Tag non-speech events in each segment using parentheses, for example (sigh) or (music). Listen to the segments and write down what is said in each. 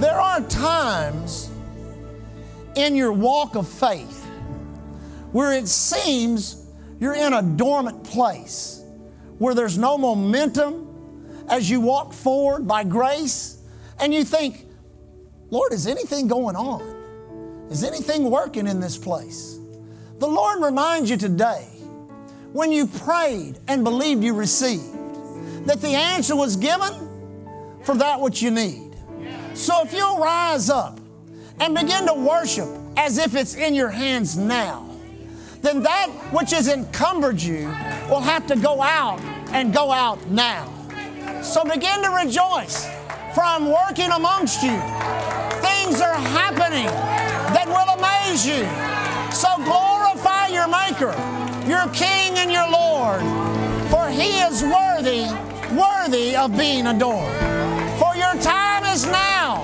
There are times in your walk of faith where it seems you're in a dormant place, where there's no momentum as you walk forward by grace, and you think, Lord, is anything going on? Is anything working in this place? The Lord reminds you today when you prayed and believed you received that the answer was given for that which you need. So if you'll rise up and begin to worship as if it's in your hands now, then that which has encumbered you will have to go out and go out now. So begin to rejoice, for I'm working amongst you. Things are happening that will amaze you. So glorify your Maker, your King and your Lord, for He is worthy, worthy of being adored. For your time is now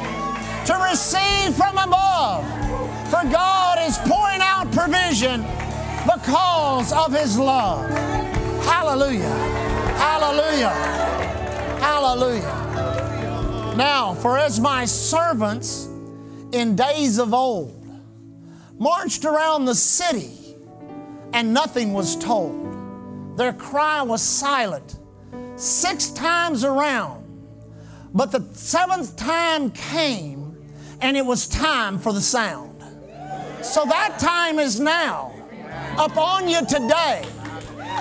to receive from above, for God is pouring out provision because of His love. Hallelujah. Hallelujah. Hallelujah. Now, for as my servants in days of old marched around the city and nothing was told, their cry was silent six times around. But the seventh time came and it was time for the sound. So that time is now upon you today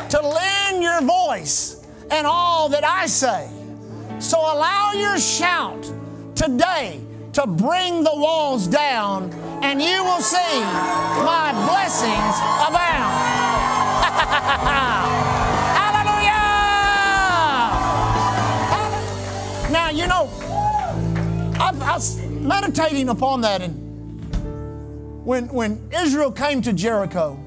to lend your voice and all that I say. So allow your shout today to bring the walls down, and you will see my blessings abound. (laughs) I, I was meditating upon that, and when, when Israel came to Jericho,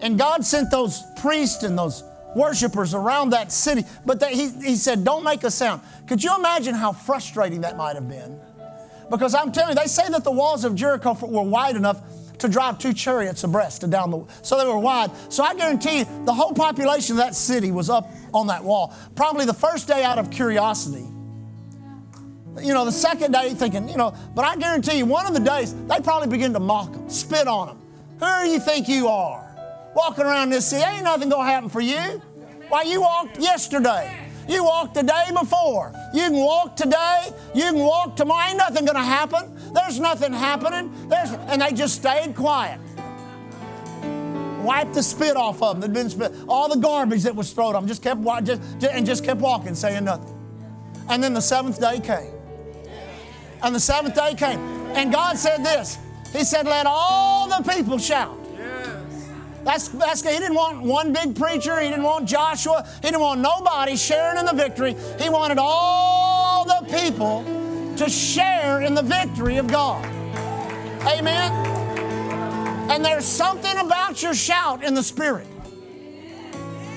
and God sent those priests and those worshipers around that city, but they, he, he said, Don't make a sound. Could you imagine how frustrating that might have been? Because I'm telling you, they say that the walls of Jericho were wide enough to drive two chariots abreast down the so they were wide. So I guarantee you the whole population of that city was up on that wall. Probably the first day out of curiosity. You know, the second day thinking, you know, but I guarantee you one of the days they probably begin to mock them, spit on them. Who do you think you are? Walking around this city, ain't nothing gonna happen for you. Why you walked yesterday. You walked the day before. You can walk today. You can walk tomorrow. Ain't nothing to happen. There's nothing happening. There's, and they just stayed quiet. Wiped the spit off of them. There'd been spit. All the garbage that was thrown on them. Just kept just, and just kept walking, saying nothing. And then the seventh day came. And the seventh day came. And God said this. He said, Let all the people shout. Yes. That's, that's, he didn't want one big preacher. He didn't want Joshua. He didn't want nobody sharing in the victory. He wanted all the people to share in the victory of God. Amen? And there's something about your shout in the Spirit.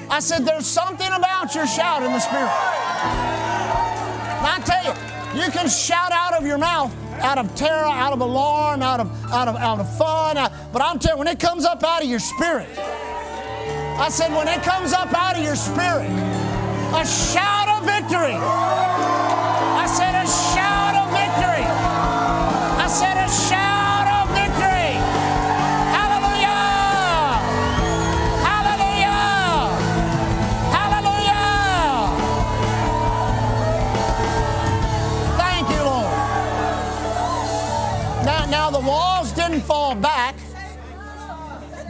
I said, there's something about your shout in the Spirit. Now, I tell you, you can shout out of your mouth out of terror, out of alarm, out of out of out of fun. Out, but I'm telling you, when it comes up out of your spirit, I said, when it comes up out of your spirit, a shout of victory.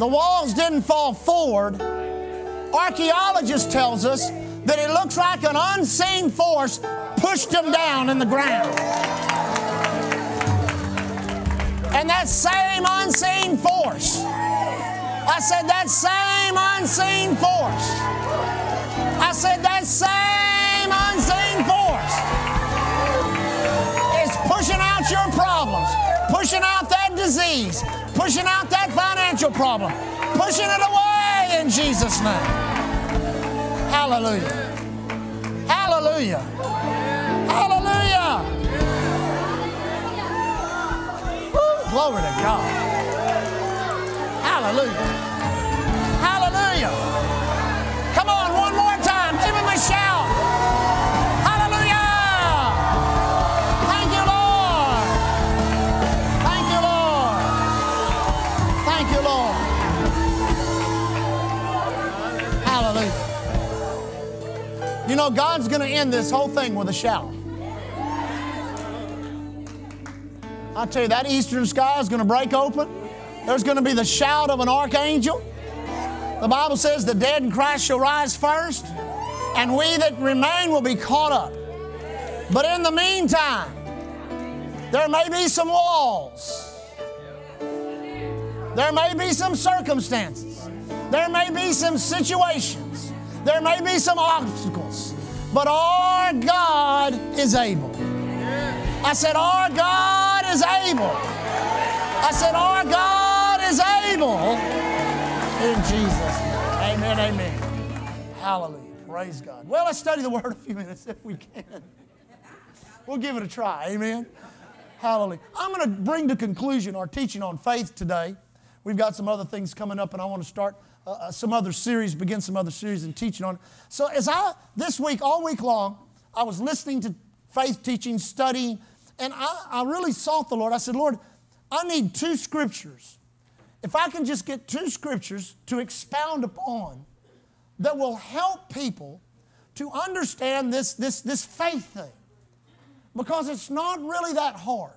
The walls didn't fall forward. Archaeologists tells us that it looks like an unseen force pushed them down in the ground. And that same unseen force, I said that same unseen force, I said that same unseen force is pushing out your problems, pushing out that disease, pushing out that financial problem, pushing it away in Jesus' name. Hallelujah. Hallelujah. Hallelujah. Woo, glory to God. Hallelujah. Hallelujah. Know, God's going to end this whole thing with a shout. I tell you, that eastern sky is going to break open. There's going to be the shout of an archangel. The Bible says the dead in Christ shall rise first, and we that remain will be caught up. But in the meantime, there may be some walls. There may be some circumstances. There may be some situations. There may be some obstacles. But our God is able. I said, Our God is able. I said, Our God is able. In Jesus' name. Amen, amen. Hallelujah. Praise God. Well, let's study the Word a few minutes if we can. We'll give it a try. Amen. Hallelujah. I'm going to bring to conclusion our teaching on faith today. We've got some other things coming up, and I want to start uh, uh, some other series, begin some other series and teaching on it. So, as I, this week, all week long, I was listening to faith teaching, studying, and I, I really sought the Lord. I said, Lord, I need two scriptures. If I can just get two scriptures to expound upon that will help people to understand this, this, this faith thing, because it's not really that hard.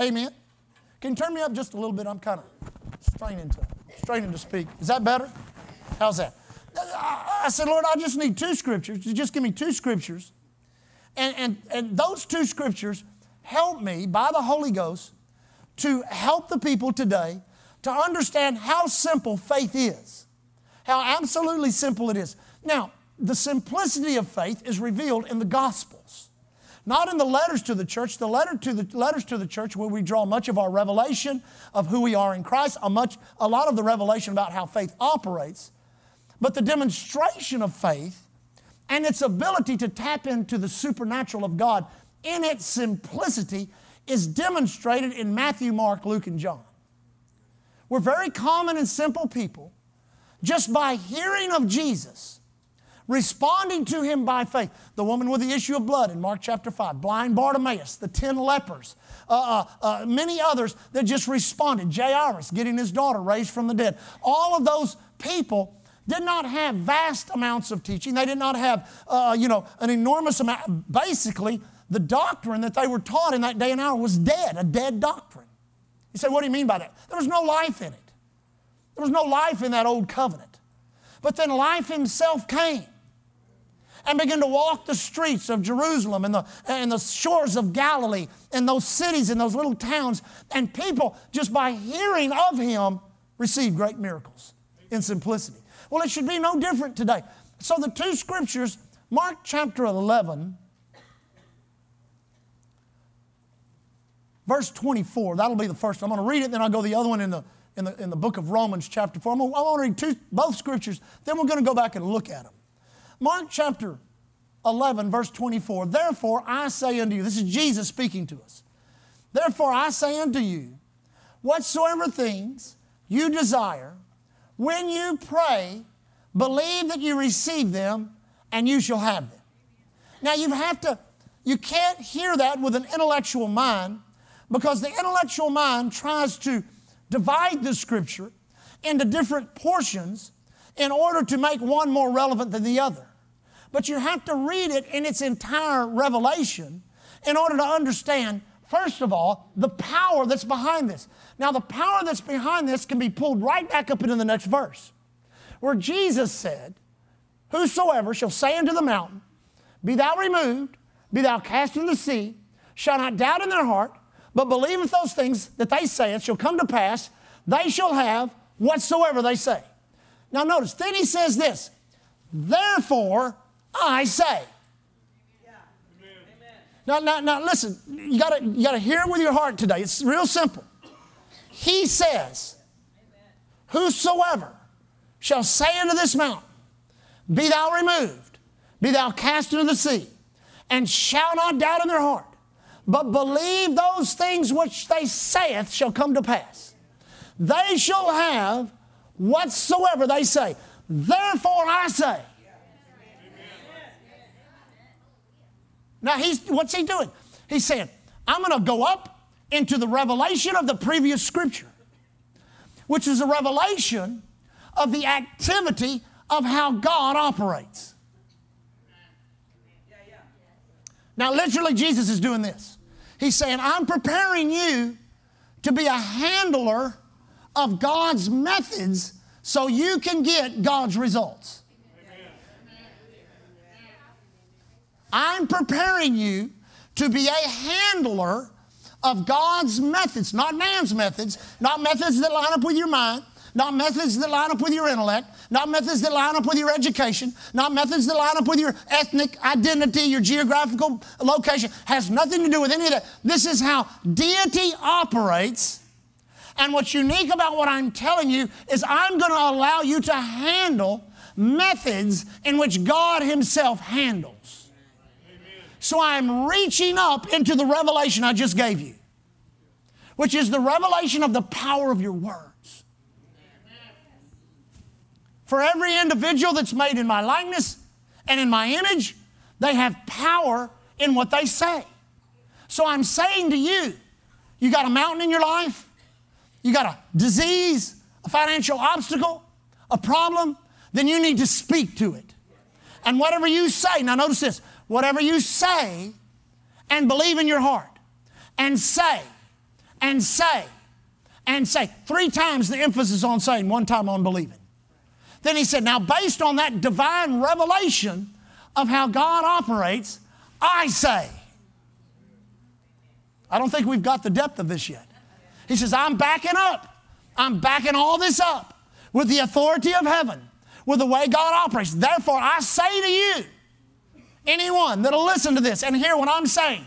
Amen. Can you turn me up just a little bit? I'm kind of straining to, straining to speak. Is that better? How's that? I said, Lord, I just need two scriptures. Just give me two scriptures. And, and, and those two scriptures help me by the Holy Ghost to help the people today to understand how simple faith is, how absolutely simple it is. Now, the simplicity of faith is revealed in the Gospels. Not in the letters to the church. The letter to the letters to the church, where we draw much of our revelation of who we are in Christ, a much, a lot of the revelation about how faith operates, but the demonstration of faith and its ability to tap into the supernatural of God in its simplicity is demonstrated in Matthew, Mark, Luke, and John. We're very common and simple people. Just by hearing of Jesus, responding to him by faith. The woman with the issue of blood in Mark chapter 5, blind Bartimaeus, the 10 lepers, uh, uh, uh, many others that just responded. Jairus getting his daughter raised from the dead. All of those people did not have vast amounts of teaching. They did not have, uh, you know, an enormous amount. Basically, the doctrine that they were taught in that day and hour was dead, a dead doctrine. You say, what do you mean by that? There was no life in it. There was no life in that old covenant. But then life himself came and begin to walk the streets of Jerusalem and the, and the shores of Galilee and those cities and those little towns. And people, just by hearing of him, received great miracles in simplicity. Well, it should be no different today. So the two scriptures, Mark chapter 11, verse 24, that'll be the first. I'm going to read it, then I'll go the other one in the, in the, in the book of Romans chapter 4. I'm going, to read two, both scriptures, then we're going to go back and look at them. Mark chapter 11, verse 24. Therefore I say unto you, this is Jesus speaking to us. Therefore I say unto you, whatsoever things you desire, when you pray, believe that you receive them and you shall have them. Now you have to, you can't hear that with an intellectual mind because the intellectual mind tries to divide the scripture into different portions in order to make one more relevant than the other. But you have to read it in its entire revelation in order to understand, first of all, the power that's behind this. Now, the power that's behind this can be pulled right back up into the next verse, where Jesus said, Whosoever shall say unto the mountain, Be thou removed, be thou cast into the sea, shall not doubt in their heart, but believe believeth those things that they say shall come to pass, they shall have whatsoever they say. Now, notice, then he says this, Therefore I say. Now, now, now listen, you gotta, you gotta hear it with your heart today. It's real simple. He says, Whosoever shall say unto this mountain, Be thou removed, be thou cast into the sea, and shall not doubt in their heart, but believe those things which they saith shall come to pass. They shall have whatsoever they say. Therefore I say. Now he's what's he doing? He's saying, I'm going to go up into the revelation of the previous scripture, which is a revelation of the activity of how God operates. Now, literally, Jesus is doing this. He's saying, I'm preparing you to be a handler of God's methods so you can get God's results. I'm preparing you to be a handler of God's methods, not man's methods, not methods that line up with your mind, not methods that line up with your intellect, not methods that line up with your education, not methods that line up with your ethnic identity, your geographical location. Has nothing to do with any of that. This is how deity operates. And what's unique about what I'm telling you is I'm going to allow you to handle methods in which God Himself handles. So I'm reaching up into the revelation I just gave you, which is the revelation of the power of your word. For every individual that's made in my likeness and in my image, they have power in what they say. So I'm saying to you, you got a mountain in your life, you got a disease, a financial obstacle, a problem, then you need to speak to it. And whatever you say, now notice this, whatever you say and believe in your heart and say and say and say, three times the emphasis on saying, one time on believing. Then he said, Now, based on that divine revelation of how God operates, I say. I don't think we've got the depth of this yet. He says, I'm backing up. I'm backing all this up with the authority of heaven, with the way God operates. Therefore, I say to you, anyone that'll listen to this and hear what I'm saying,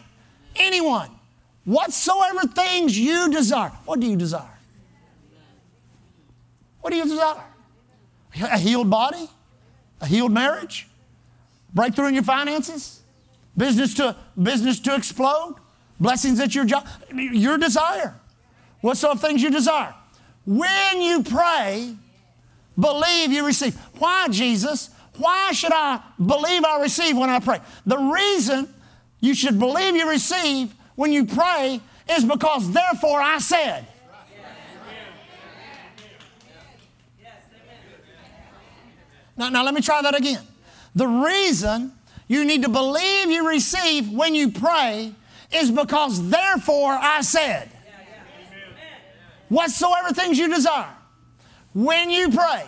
anyone, whatsoever things you desire, what do you desire? What do you desire? A healed body? A healed marriage? Breakthrough in your finances? Business to, business to explode? Blessings at your job? Your desire. What sort of things you desire? When you pray, believe you receive. Why, Jesus? Why should I believe I receive when I pray? The reason you should believe you receive when you pray is because, therefore, I said. Now, now let me try that again. The reason you need to believe you receive when you pray is because therefore I said. Whatsoever things you desire, when you pray,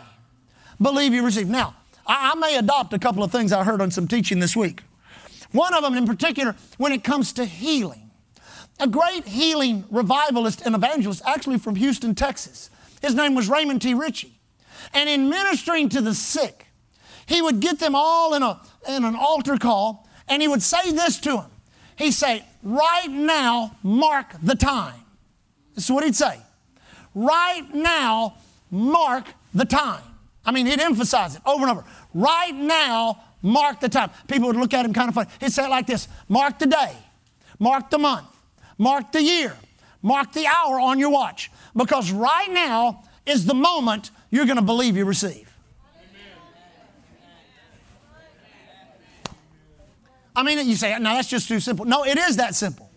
believe you receive. Now, I, I may adopt a couple of things I heard on some teaching this week. One of them in particular, when it comes to healing. A great healing revivalist and evangelist, actually from Houston, Texas. His name was Raymond T. Richey. And in ministering to the sick, he would get them all in, a, in an altar call and he would say this to them. He'd say, Right now, mark the time. This is what he'd say. Right now, mark the time. I mean, he'd emphasize it over and over. Right now, mark the time. People would look at him kind of funny. He'd say it like this Mark the day, mark the month, mark the year, mark the hour on your watch. Because right now is the moment you're going to believe you receive. I mean, you say, no, that's just too simple. No, it is that simple.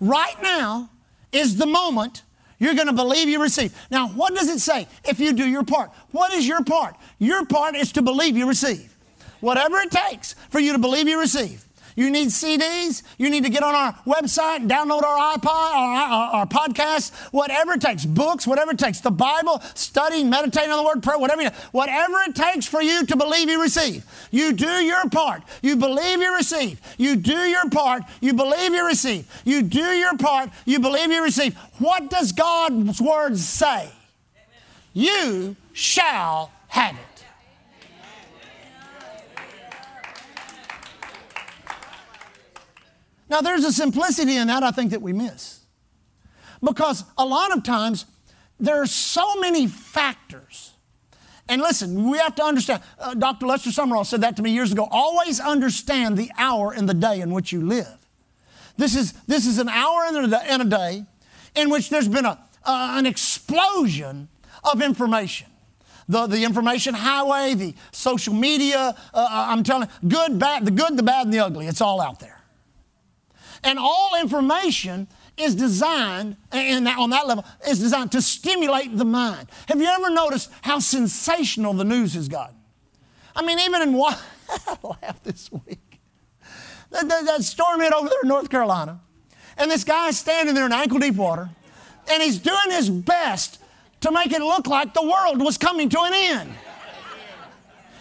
Right now is the moment you're going to believe you receive. Now, what does it say if you do your part? What is your part? Your part is to believe you receive. Whatever it takes for you to believe you receive. You need CDs. You need to get on our website download our iPod, our, our, our podcast, whatever it takes. Books, whatever it takes. The Bible, studying, meditating on the Word, prayer, whatever. You, whatever it takes for you to believe you receive. You do your part. You believe you receive. You do your part. You believe you receive. You do your part. You believe you receive. What does God's Word say? You shall have it. Now, there's a simplicity in that I think that we miss. Because a lot of times there are so many factors. And listen, we have to understand. Uh, Dr. Lester Sumrall said that to me years ago. Always understand the hour and the day in which you live. This is, this is an hour and a, day in which there's been a, uh, an explosion of information. The, the information highway, the social media, uh, uh I'm telling good, bad, the good, the bad, and the ugly, it's all out there. And all information is designed, and on that level, is designed to stimulate the mind. Have you ever noticed how sensational the news has gotten? I mean, even in what (laughs) I laughed this week. that, that, that storm hit over there in North Carolina. And this guy's standing there in ankle deep water, and he's doing his best to make it look like the world was coming to an end.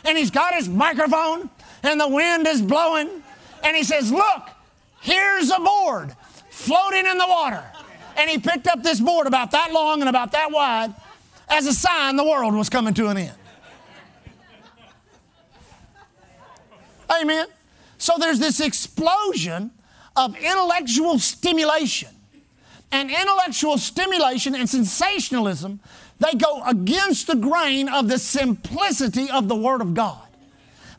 And he's got his microphone, and the wind is blowing, and he says, Look, here's a board floating in the water. And he picked up this board about that long and about that wide as a sign the world was coming to an end. Amen. So there's this explosion of intellectual stimulation. And intellectual stimulation and sensationalism, they go against the grain of the simplicity of the Word of God.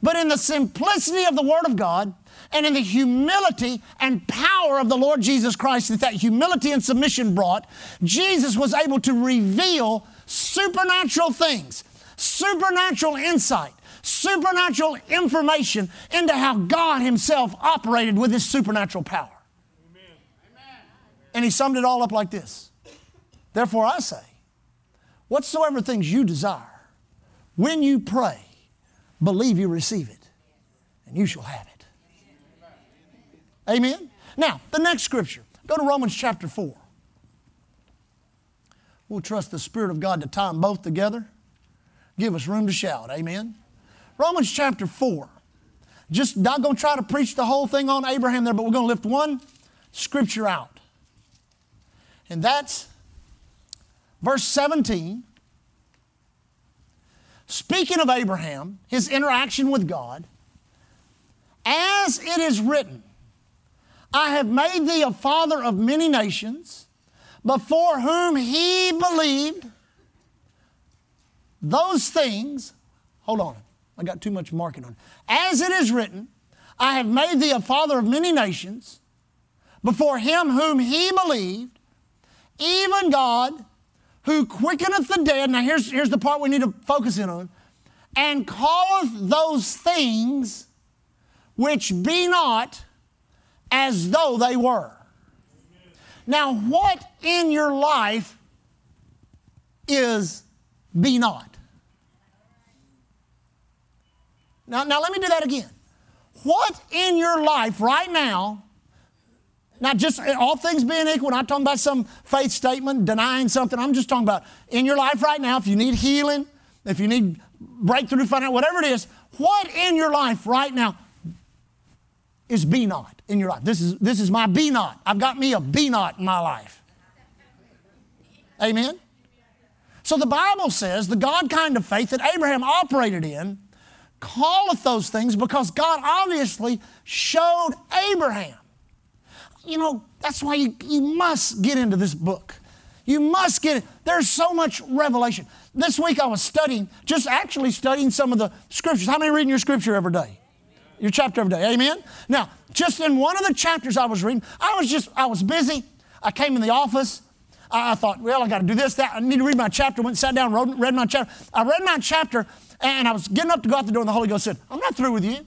But in the simplicity of the Word of God, and in the humility and power of the Lord Jesus Christ that that humility and submission brought, Jesus was able to reveal supernatural things, supernatural insight, supernatural information into how God Himself operated with His supernatural power. Amen. And He summed it all up like this Therefore, I say, whatsoever things you desire, when you pray, believe you receive it, and you shall have it. Amen. Now, the next scripture. Go to Romans chapter 4. We'll trust the Spirit of God to tie them both together. Give us room to shout. Amen. Romans chapter 4. Just not going to try to preach the whole thing on Abraham there, but we're going to lift one scripture out. And that's verse 17. Speaking of Abraham, his interaction with God, as it is written, I have made thee a father of many nations, before whom he believed those things. Hold on. I got too much marking on. As it is written, I have made thee a father of many nations, before him whom he believed, even God who quickeneth the dead. Now, here's, here's the part we need to focus in on. And calleth those things which be not as though they were. Now, what in your life is be not? Now, now let me do that again. What in your life right now, not just eh, all things being equal, not talking about some faith statement, denying something. I'm just talking about in your life right now, if you need healing, if you need breakthrough, find out whatever it is, what in your life right now is be not in your life? This is, this is my be not. I've got me a be not in my life. Amen? So the Bible says the God kind of faith that Abraham operated in calleth those things because God obviously showed Abraham. You know, that's why you, you must get into this book. You must get it. There's so much revelation. This week I was studying, just actually studying some of the scriptures. How many reading your scripture every day? Your chapter every day. Amen? Now, just in one of the chapters I was reading, I was just, I was busy. I came in the office. I, I thought, well, I got to do this, that. I need to read my chapter. Went, and sat down, wrote, read my chapter. I read my chapter, and I was getting up to go out the door, and the Holy Ghost said, I'm not through with you.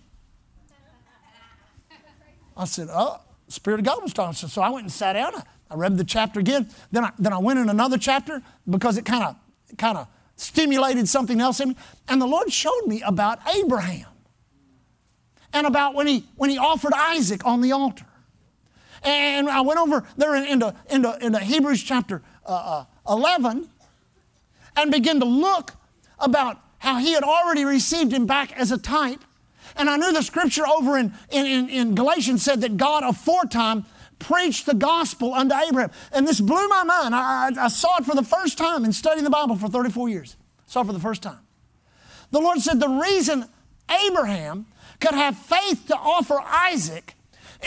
I said, Oh, Spirit of God was talking. So, so I went and sat down. I, I read the chapter again. Then I, then I went in another chapter because it kind of kind of stimulated something else in me. And the Lord showed me about Abraham and about when he, when he offered Isaac on the altar. And I went over there into, into, into Hebrews chapter uh, uh, 11 and began to look about how he had already received him back as a type. And I knew the scripture over in, in, in Galatians said that God aforetime preached the gospel unto Abraham. And this blew my mind. I, I, I, saw it for the first time in studying the Bible for 34 years. Saw it for the first time. The Lord said the reason Abraham could have faith to offer Isaac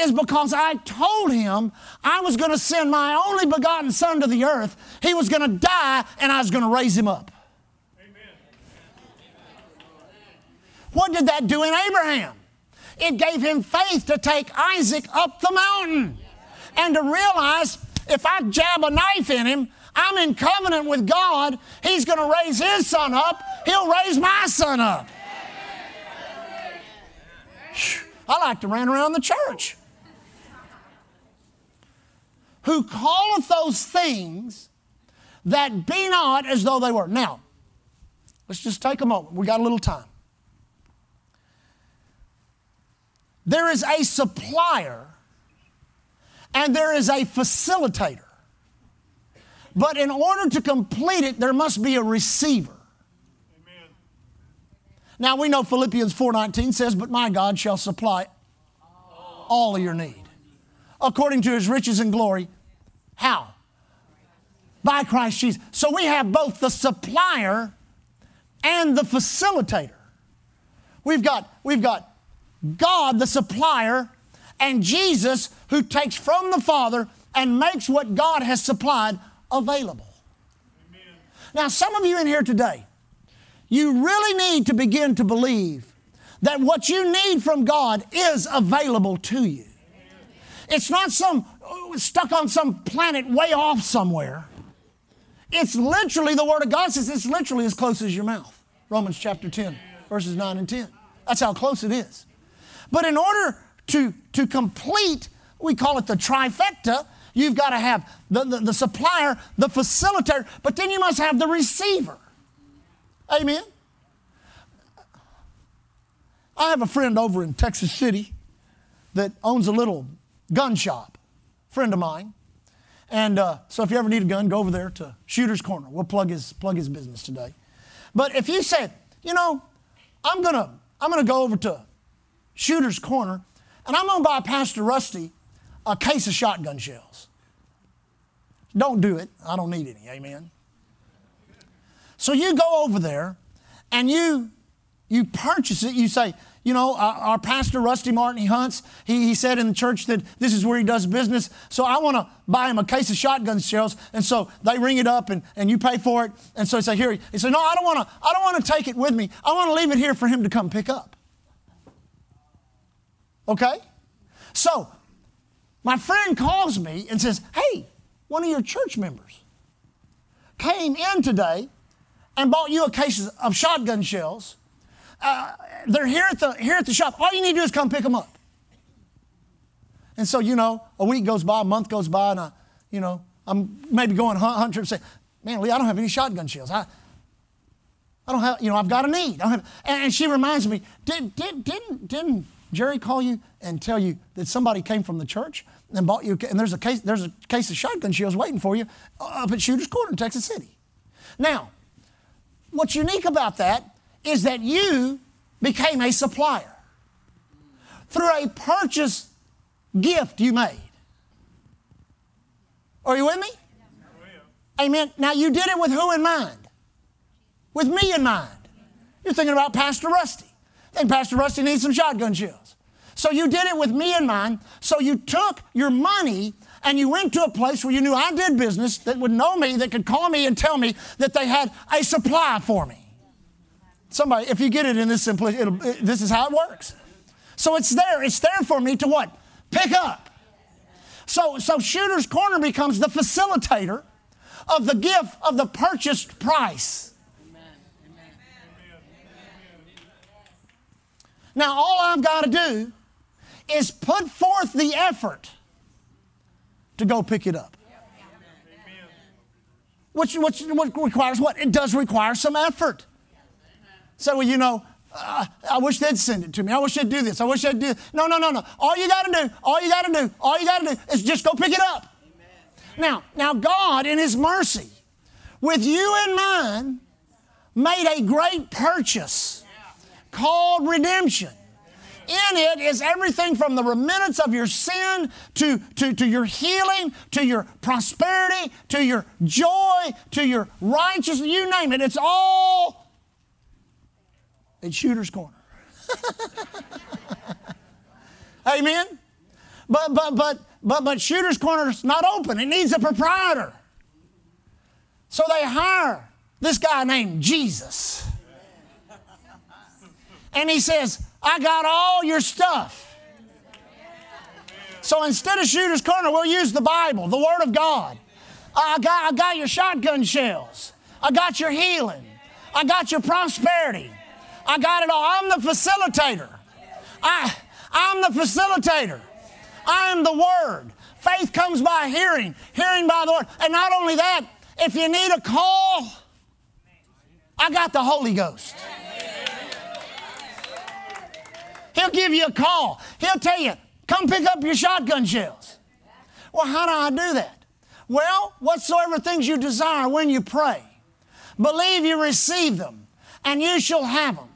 is because I told him I was going to send my only begotten son to the earth. He was going to die and I was going to raise him up. Amen. What did that do in Abraham? It gave him faith to take Isaac up the mountain and to realize if I jab a knife in him, I'm in covenant with God. He's going to raise his son up, he'll raise my son up. I like to run around the church. Who calleth those things that be not as though they were. Now, let's just take a moment. We got a little time. there is a supplier and there is a facilitator. But in order to complete it, there must be a receiver. Now we know Philippians 4:19 says, "But my God shall supply all of your need according to his riches and glory." How? By Christ Jesus. So we have both the supplier and the facilitator. We've got, we've got God, the supplier, and Jesus, who takes from the Father and makes what God has supplied available. Amen. Now, some of you in here today, you really need to begin to believe that what you need from God is available to you. It's not some uh, stuck on some planet way off somewhere. It's literally, the Word of God says it's literally as close as your mouth. Romans chapter 10, verses 9 and 10. That's how close it is. But in order to, to complete, we call it the trifecta, you've got to have the, the, the supplier, the facilitator, but then you must have the receiver. Amen. I have a friend over in Texas City that owns a little gun shop, friend of mine. And uh, so if you ever need a gun, go over there to Shooter's Corner. We'll plug his, plug his business today. But if you say, you know, I'm going to I'm gonna go over to Shooter's Corner and I'm going to buy Pastor Rusty a case of shotgun shells. Don't do it. I don't need any. Amen. So you go over there and you you purchase it. You say, you know, our, our, pastor, Rusty Martin, he hunts. He, he said in the church that this is where he does business. So I want to buy him a case of shotgun shells. And so they ring it up and, and you pay for it. And so he said, here. He said, no, I don't want to, I don't want to take it with me. I want to leave it here for him to come pick up. Okay? So my friend calls me and says, hey, one of your church members came in today and bought you a case of shotgun shells uh, they're here at, the, here at the shop. All you need to do is come pick them up. And so, you know, a week goes by, a month goes by, and I, you know, I'm maybe going hunt, hunt trip and say, man, Lee, I don't have any shotgun shells. I, I don't have, you know, I've got a need. I have, and, she reminds me, did, did, didn't, didn't Jerry call you and tell you that somebody came from the church and bought you, and there's a case, there's a case of shotgun shells waiting for you up at Shooter's Corner in Texas City. Now, what's unique about that is that you became a supplier through a purchase gift you made. Are you with me? Oh, Amen. Now you did it with who in mind? With me in mind. You're thinking about Pastor Rusty. Think Pastor Rusty needs some shotgun shells. So you did it with me in mind. So you took your money and you went to a place where you knew I did business that would know me, that could call me and tell me that they had a supply for me. Somebody, if you get it in this simplicity, it, this is how it works. So it's there. It's there for me to what? Pick up. So, so Shooter's Corner becomes the facilitator of the gift of the purchased price. Now, all I've got to do is put forth the effort to go pick it up. Which, which, requires what? It does require some effort. So, well, you know, uh, I wish they'd send it to me. I wish they'd do this. I wish they'd do. No, no, no, no. All you got to do, all you got to do, all you got to do is just go pick it up. Now, now God, in His mercy, with you in mind, made a great purchase called redemption. In it is everything from the remittance of your sin to, to, to your healing, to your prosperity, to your joy, to your righteousness, you name it. It's all at Shooter's Corner. (laughs) Amen? But, but, but, but, but Shooter's Corner is not open. It needs a proprietor. So they hire this guy named Jesus. And he says, I got all your stuff. So instead of Shooter's Corner, we'll use the Bible, the Word of God. I got, I got your shotgun shells. I got your healing. I got your prosperity. I got it all. I'm the facilitator. I, I'm the facilitator. I am the Word. Faith comes by hearing, hearing by the Word. And not only that, if you need a call, I got the Holy Ghost. He'll give you a call. He'll tell you, come pick up your shotgun shells. Well, how do I do that? Well, whatsoever things you desire when you pray, believe you receive them, and you shall have them.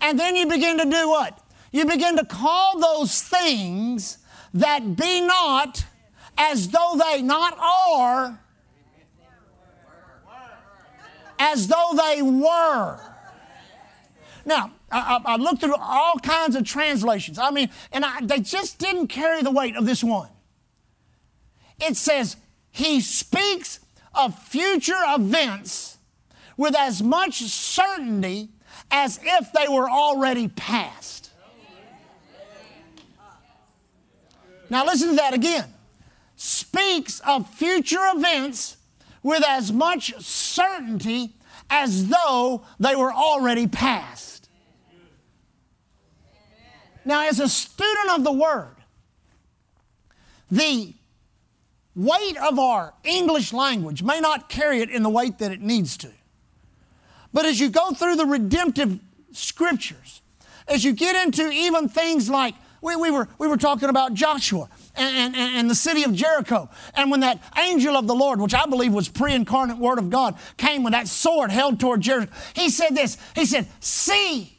And then you begin to do what? You begin to call those things that be not as though they not are, as though they were. Now, I, I, looked through all kinds of translations. I mean, and I, they just didn't carry the weight of this one. It says, He speaks of future events with as much certainty as if they were already past. Now, listen to that again. Speaks of future events with as much certainty as though they were already past. Now, as a student of the Word, the weight of our English language may not carry it in the weight that it needs to. But as you go through the redemptive scriptures, as you get into even things like we, we, were, we were talking about Joshua and, and, and the city of Jericho. And when that angel of the Lord, which I believe was pre incarnate word of God, came with that sword held toward Jericho, he said this He said, See,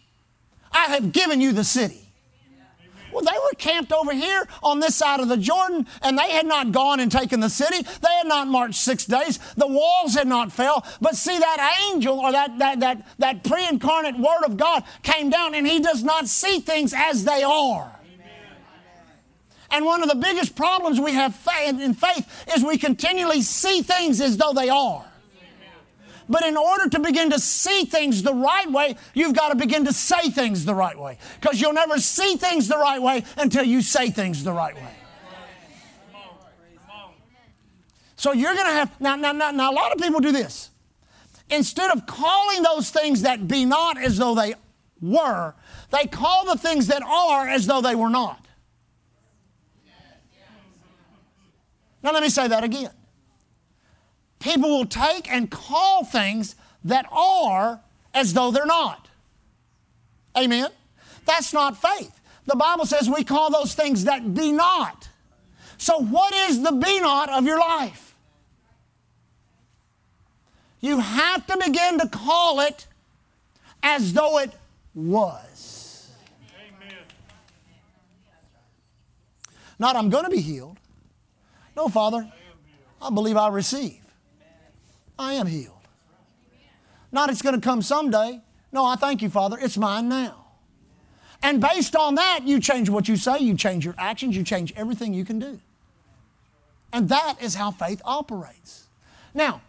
I have given you the city. Well, they were camped over here on this side of the Jordan, and they had not gone and taken the city. They had not marched six days. The walls had not fell. But see, that angel or that, that, that, that pre incarnate Word of God came down, and he does not see things as they are. And one of the biggest problems we have in faith is we continually see things as though they are. But in order to begin to see things the right way, you've got to begin to say things the right way. Because you'll never see things the right way until you say things the right way. So you're going to have, now, now, now, now, a lot of people do this. Instead of calling those things that be not as though they were, they call the things that are as though they were not. Now, let me say that again people will take and call things that are as though they're not. Amen? That's not faith. The Bible says we call those things that be not. So, what is the be not of your life? You have to begin to call it as though it was. Amen. Not, I'm going to be healed. No, Father, I believe I receive. I am healed. Not it's going to come someday. No, I thank you, Father. It's mine now. And based on that, you change what you say, you change your actions, you change everything you can do. And that is how faith operates. Now,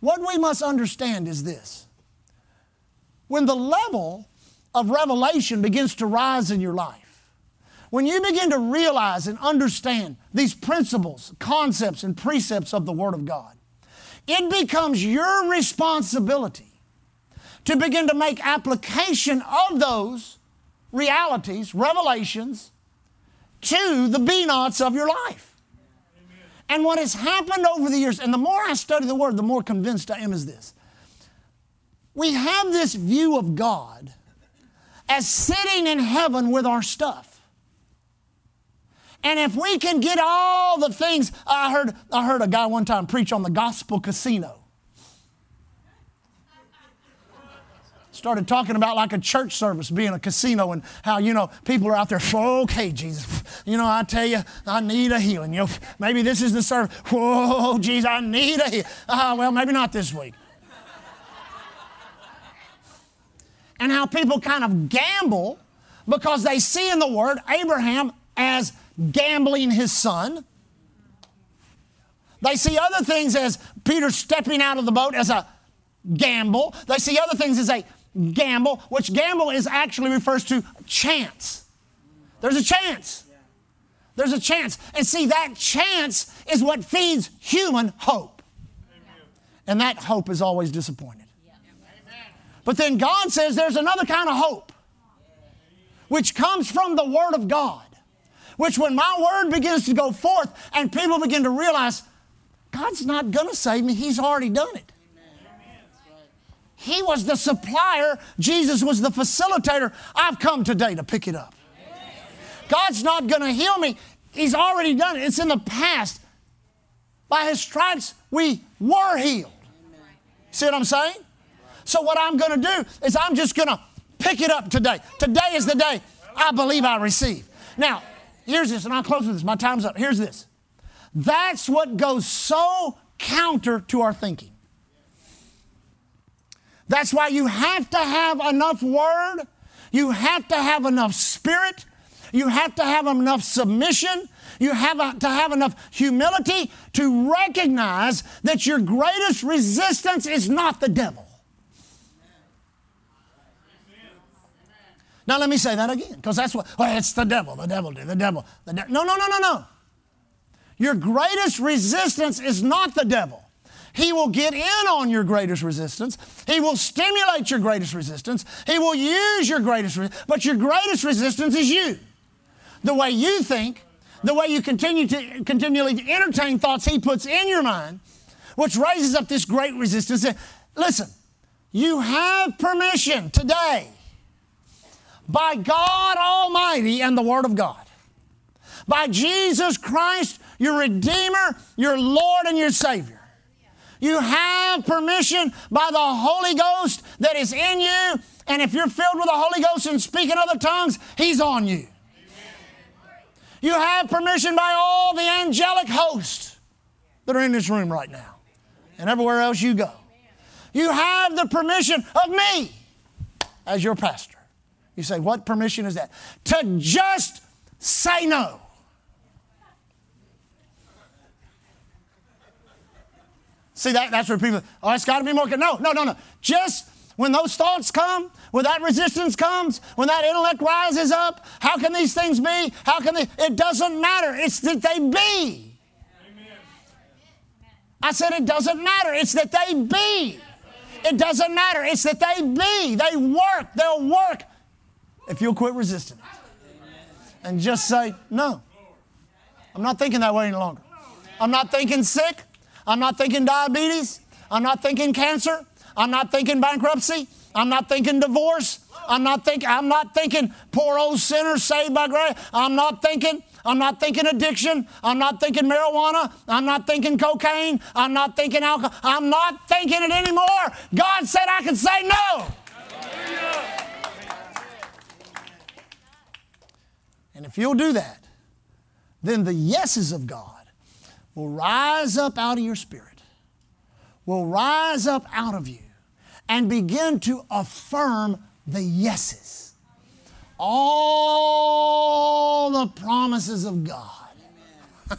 what we must understand is this when the level of revelation begins to rise in your life, when you begin to realize and understand these principles, concepts, and precepts of the Word of God, it becomes your responsibility to begin to make application of those realities, revelations, to the be nots of your life. And what has happened over the years, and the more I study the Word, the more convinced I am is this. We have this view of God as sitting in heaven with our stuff. And if we can get all the things, I heard, I heard a guy one time preach on the gospel casino. Started talking about like a church service being a casino and how, you know, people are out there, okay, Jesus, you know, I tell you, I need a healing. You know, maybe this is the service. Whoa, Jesus, I need a healing. Uh, well, maybe not this week. and how people kind of gamble because they see in the Word Abraham as gambling his son. They see other things as Peter stepping out of the boat as a gamble. They see other things as a gamble, which gamble is actually refers to chance. There's a chance. There's a chance. And see, that chance is what feeds human hope. And that hope is always disappointed. But then God says there's another kind of hope, which comes from the Word of God. Which, when my word begins to go forth and people begin to realize, God's not going to save me, He's already done it. He was the supplier, Jesus was the facilitator. I've come today to pick it up. God's not going to heal me. He's already done it. It's in the past. By His stripes, we were healed. See what I'm saying? So, what I'm going to do is I'm just going to pick it up today. Today is the day I believe I receive. Now, here's this, and I'll close with this. My time's up. Here's this. That's what goes so counter to our thinking. That's why you have to have enough word, you have to have enough spirit, you have to have enough submission, you have to have enough humility to recognize that your greatest resistance is not the devil. Now let me say that again, because that's what, well, it's the devil, the devil did, the devil. The de- no, no, no, no, no. Your greatest resistance is not the devil. He will get in on your greatest resistance. He will stimulate your greatest resistance. He will use your greatest, resistance. but your greatest resistance is you. The way you think, the way you continue to continually entertain thoughts he puts in your mind, which raises up this great resistance. Listen, you have permission today by God Almighty and the Word of God, by Jesus Christ, your Redeemer, your Lord, and your Savior. You have permission by the Holy Ghost that is in you, and if you're filled with the Holy Ghost and speaking other tongues, He's on you. You have permission by all the angelic hosts that are in this room right now and everywhere else you go. You have the permission of me as your pastor. You say, What permission is that? To just say no. See, that, that's where people, oh, it's got to be more. No, no, no, no. Just when those thoughts come, when that resistance comes, when that intellect rises up, how can these things be? How can they? It doesn't matter. It's that they be. Amen. I said it doesn't matter. It's that they be. It doesn't matter. It's that they be. They work. They'll work if you'll quit resisting it and just say, no, I'm not thinking that way any longer. I'm not thinking sick. I'm not thinking diabetes. I'm not thinking cancer. I'm not thinking bankruptcy. I'm not thinking divorce. I'm not thinking, I'm not thinking poor old sinner saved by grace. I'm not thinking, I'm not thinking addiction. I'm not thinking marijuana. I'm not thinking cocaine. I'm not thinking alcohol. I'm not thinking it anymore. God said I could say no. And if you'll do that, then the yeses of God will rise up out of your spirit, will rise up out of you, and begin to affirm the yeses. All the promises of God. (laughs)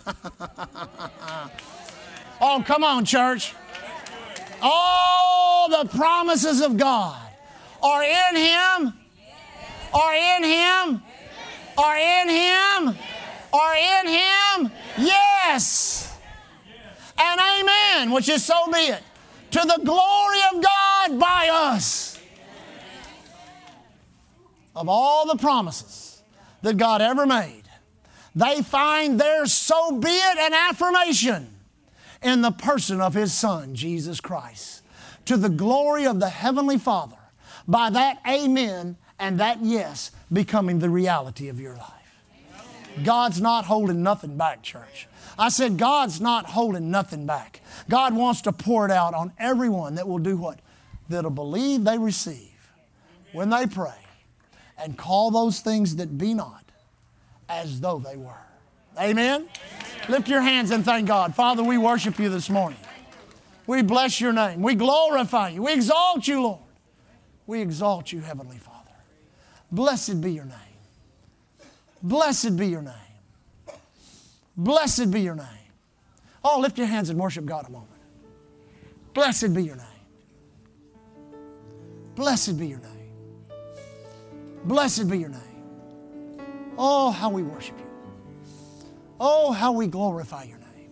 oh, come on, church. All the promises of God are in Him, are in Him, are in Him, are in Him. Yes. And amen, which is so be it. To the glory of God by us. Of all the promises that God ever made, they find their so be it an affirmation in the person of His Son, Jesus Christ. To the glory of the Heavenly Father, by that amen and that yes becoming the reality of your life. God's not holding nothing back, church. I said, God's not holding nothing back. God wants to pour it out on everyone that will do what? That'll believe they receive when they pray and call those things that be not as though they were. Amen? Amen? Lift your hands and thank God. Father, we worship you this morning. We bless your name. We glorify you. We exalt you, Lord. We exalt you, Heavenly Father. Blessed be your name. Blessed be your name. Blessed be your name. Oh, lift your hands and worship God a moment. Blessed be your name. Blessed be your name. Blessed be your name. Oh, how we worship you. Oh, how we glorify your name.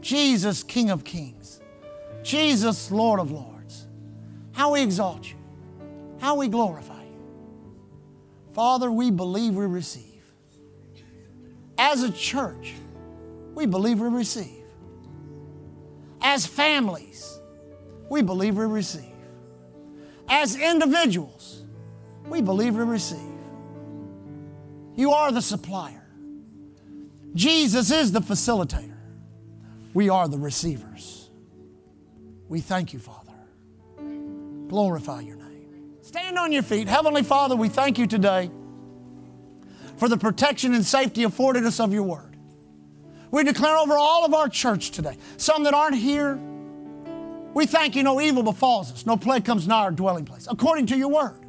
Jesus, King of kings. Jesus, Lord of lords. How we exalt you. How we glorify. Father, we believe we receive. As a church, we believe we receive. As families, we believe we receive. As individuals, we believe we receive. You are the supplier. Jesus is the facilitator. We are the receivers. We thank you, Father. Glorify your name. Stand on your feet. Heavenly Father, we thank you today for the protection and safety afforded us of your word. We declare over all of our church today, some that aren't here, we thank you no evil befalls us, no plague comes nigh our dwelling place, according to your word.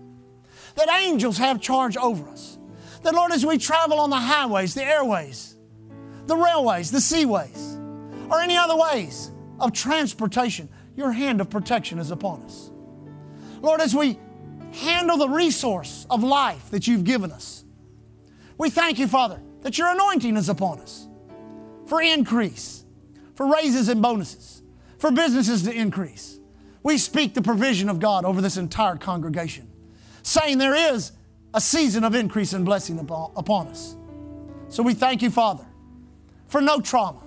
That angels have charge over us. That, Lord, as we travel on the highways, the airways, the railways, the seaways, or any other ways of transportation, your hand of protection is upon us. Lord, as we handle the resource of life that you've given us, we thank you, Father, that your anointing is upon us for increase, for raises and bonuses, for businesses to increase. We speak the provision of God over this entire congregation, saying there is a season of increase and blessing upon us. So we thank you, Father, for no trauma,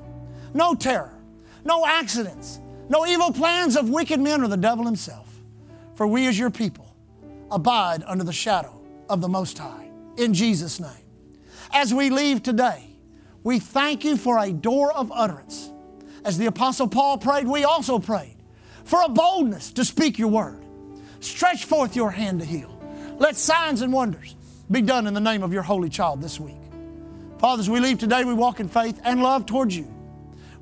no terror, no accidents, no evil plans of wicked men or the devil himself. For we, as your people, abide under the shadow of the Most High. In Jesus' name. As we leave today, we thank you for a door of utterance. As the Apostle Paul prayed, we also prayed for a boldness to speak your word. Stretch forth your hand to heal. Let signs and wonders be done in the name of your holy child this week. Father, as we leave today, we walk in faith and love towards you.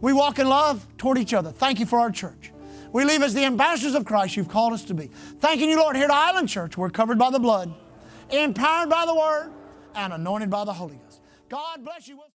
We walk in love toward each other. Thank you for our church. We leave as the ambassadors of Christ you've called us to be. Thanking you, Lord, here at Island Church, we're covered by the blood, empowered by the word, and anointed by the Holy Ghost. God bless you.